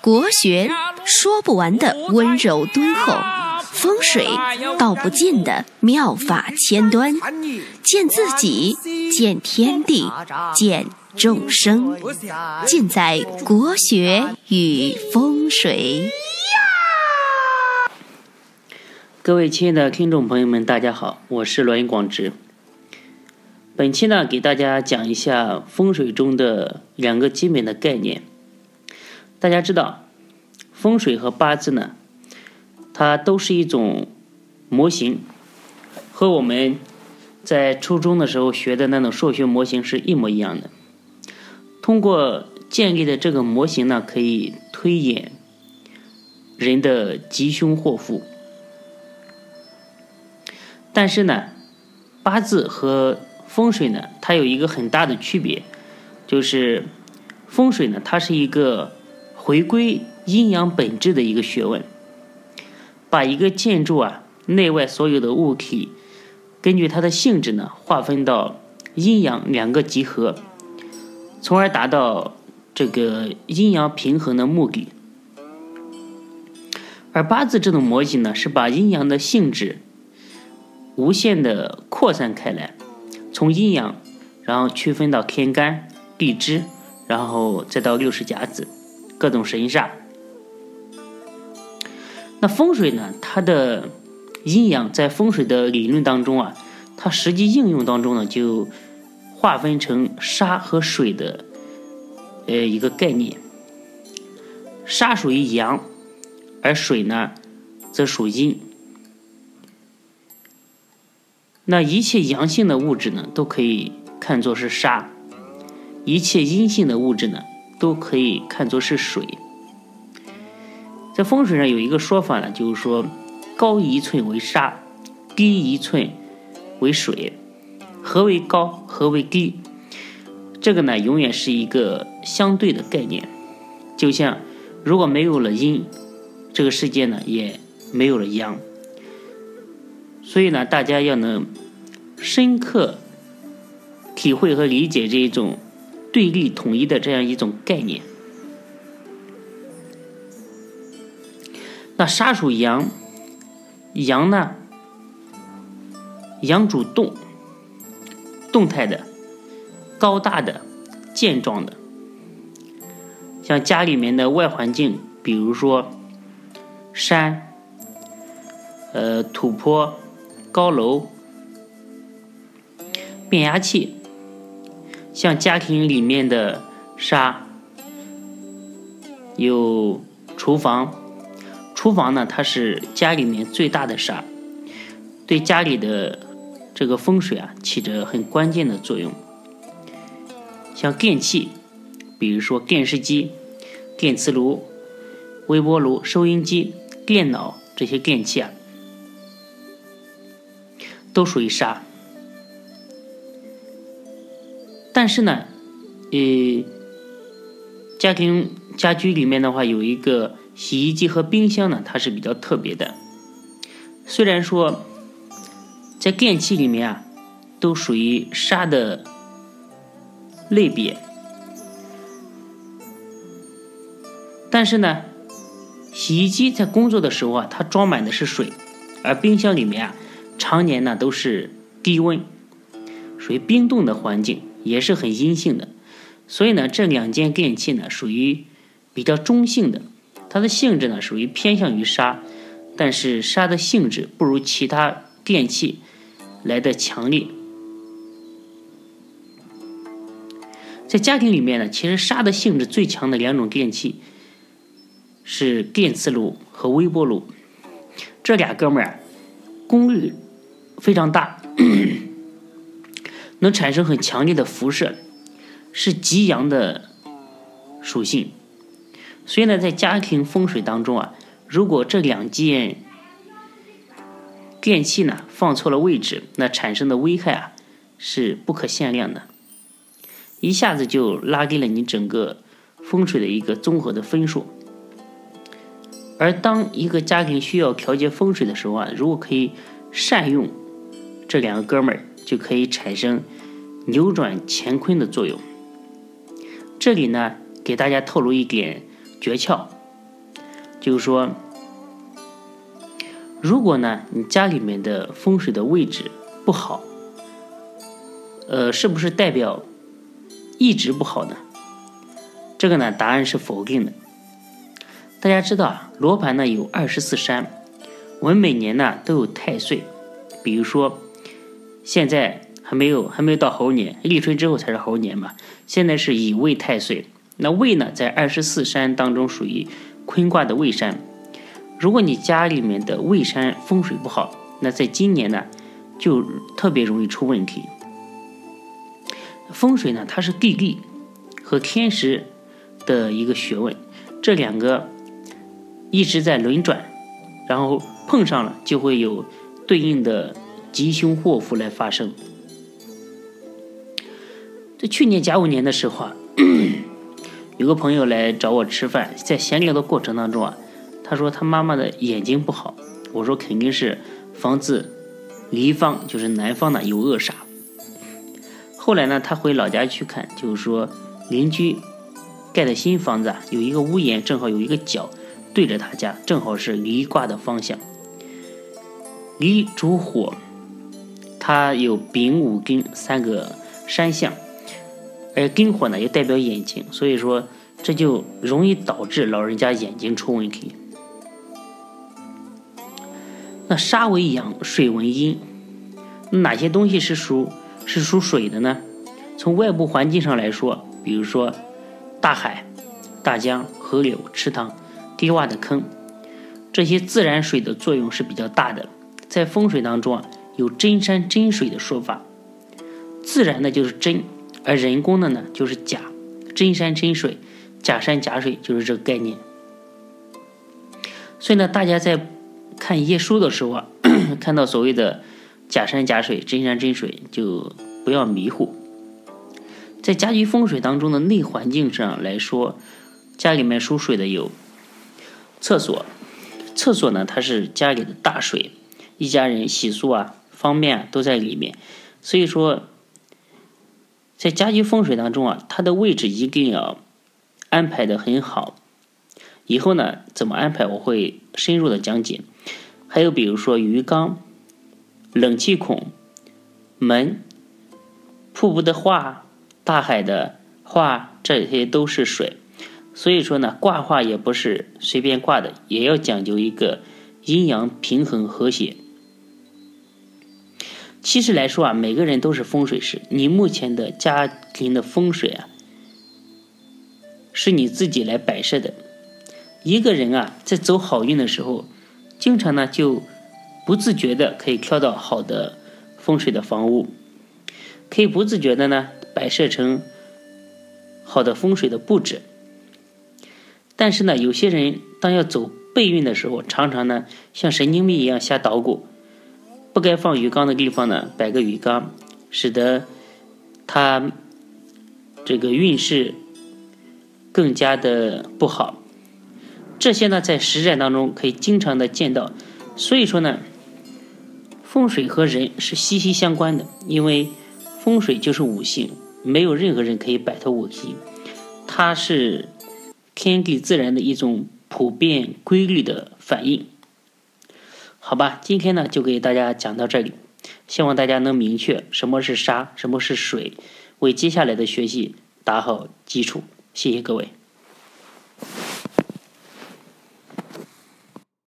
国学说不完的温柔敦厚，风水道不尽的妙法千端，见自己，见天地，见众生，尽在国学与风水。各位亲爱的听众朋友们，大家好，我是罗云广直。本期呢，给大家讲一下风水中的两个基本的概念。大家知道，风水和八字呢，它都是一种模型，和我们在初中的时候学的那种数学模型是一模一样的。通过建立的这个模型呢，可以推演人的吉凶祸福。但是呢，八字和风水呢，它有一个很大的区别，就是风水呢，它是一个回归阴阳本质的一个学问，把一个建筑啊内外所有的物体，根据它的性质呢，划分到阴阳两个集合，从而达到这个阴阳平衡的目的。而八字这种模型呢，是把阴阳的性质。无限的扩散开来，从阴阳，然后区分到天干地支，然后再到六十甲子，各种神煞。那风水呢？它的阴阳在风水的理论当中啊，它实际应用当中呢，就划分成沙和水的呃一个概念。沙属于阳，而水呢，则属阴。那一切阳性的物质呢，都可以看作是沙；一切阴性的物质呢，都可以看作是水。在风水上有一个说法呢，就是说高一寸为沙，低一寸为水。何为高？何为低？这个呢，永远是一个相对的概念。就像如果没有了阴，这个世界呢，也没有了阳。所以呢，大家要能深刻体会和理解这一种对立统一的这样一种概念。那沙属阳，阳呢，阳主动，动态的、高大的、健壮的，像家里面的外环境，比如说山、呃土坡。高楼、变压器，像家庭里面的沙，有厨房，厨房呢，它是家里面最大的沙，对家里的这个风水啊，起着很关键的作用。像电器，比如说电视机、电磁炉、微波炉、收音机、电脑这些电器啊。都属于沙，但是呢，呃，家庭家居里面的话，有一个洗衣机和冰箱呢，它是比较特别的。虽然说在电器里面啊，都属于沙的类别，但是呢，洗衣机在工作的时候啊，它装满的是水，而冰箱里面啊。常年呢都是低温，属于冰冻的环境，也是很阴性的。所以呢，这两件电器呢属于比较中性的，它的性质呢属于偏向于沙，但是沙的性质不如其他电器来的强烈。在家庭里面呢，其实沙的性质最强的两种电器是电磁炉和微波炉，这俩哥们儿功率。非常大，能产生很强烈的辐射，是极阳的属性。所以呢，在家庭风水当中啊，如果这两件电器呢放错了位置，那产生的危害啊是不可限量的，一下子就拉低了你整个风水的一个综合的分数。而当一个家庭需要调节风水的时候啊，如果可以善用。这两个哥们儿就可以产生扭转乾坤的作用。这里呢，给大家透露一点诀窍，就是说，如果呢你家里面的风水的位置不好，呃，是不是代表一直不好呢？这个呢答案是否定的。大家知道啊，罗盘呢有二十四山，我们每年呢都有太岁，比如说现在还没有还没有到猴年，立春之后才是猴年嘛，现在是乙未太岁。那未呢，在二十四山当中属于坤卦的未山。如果你家里面的未山风水不好，那在今年呢，就特别容易出问题。风水呢，它是地利和天时的一个学问，这两个一直在轮转，然后碰上了，就会有对应的吉凶祸福来发生。在去年甲午年的时候啊。有个朋友来找我吃饭，在闲聊的过程当中啊，他说他妈妈的眼睛不好，我说肯定是房子离方，就是南方呢有恶煞。后来呢，他回老家去看，就是说邻居盖的新房子啊，有一个屋檐正好有一个角对着他家，正好是离卦的方向。离主火，它有丙午庚三个山相。而庚火呢，又代表眼睛，所以说这就容易导致老人家眼睛出问题。那沙为阳，水为阴，哪些东西是属是属水的呢？从外部环境上来说，比如说大海、大江、河流、池塘、低洼的坑，这些自然水的作用是比较大的。在风水当中啊，有真山真水的说法，自然的就是真。而人工的呢，就是假，真山真水，假山假水，就是这个概念。所以呢，大家在看一些书的时候啊，看到所谓的假山假水、真山真水，就不要迷糊。在家居风水当中的内环境上来说，家里面属水的有厕所，厕所呢，它是家里的大水，一家人洗漱啊方面都在里面，所以说。在家居风水当中啊，它的位置一定要安排的很好。以后呢，怎么安排我会深入的讲解。还有比如说鱼缸、冷气孔、门、瀑布的画、大海的画，这些都是水。所以说呢，挂画也不是随便挂的，也要讲究一个阴阳平衡和谐。其实来说啊，每个人都是风水师。你目前的家庭的风水啊，是你自己来摆设的。一个人啊，在走好运的时候，经常呢就不自觉的可以挑到好的风水的房屋，可以不自觉的呢摆设成好的风水的布置。但是呢，有些人当要走背运的时候，常常呢像神经病一样瞎捣鼓。不该放鱼缸的地方呢，摆个鱼缸，使得他这个运势更加的不好。这些呢，在实战当中可以经常的见到。所以说呢，风水和人是息息相关的，因为风水就是五行，没有任何人可以摆脱五行，它是天地自然的一种普遍规律的反应。好吧，今天呢就给大家讲到这里，希望大家能明确什么是沙，什么是水，为接下来的学习打好基础。谢谢各位。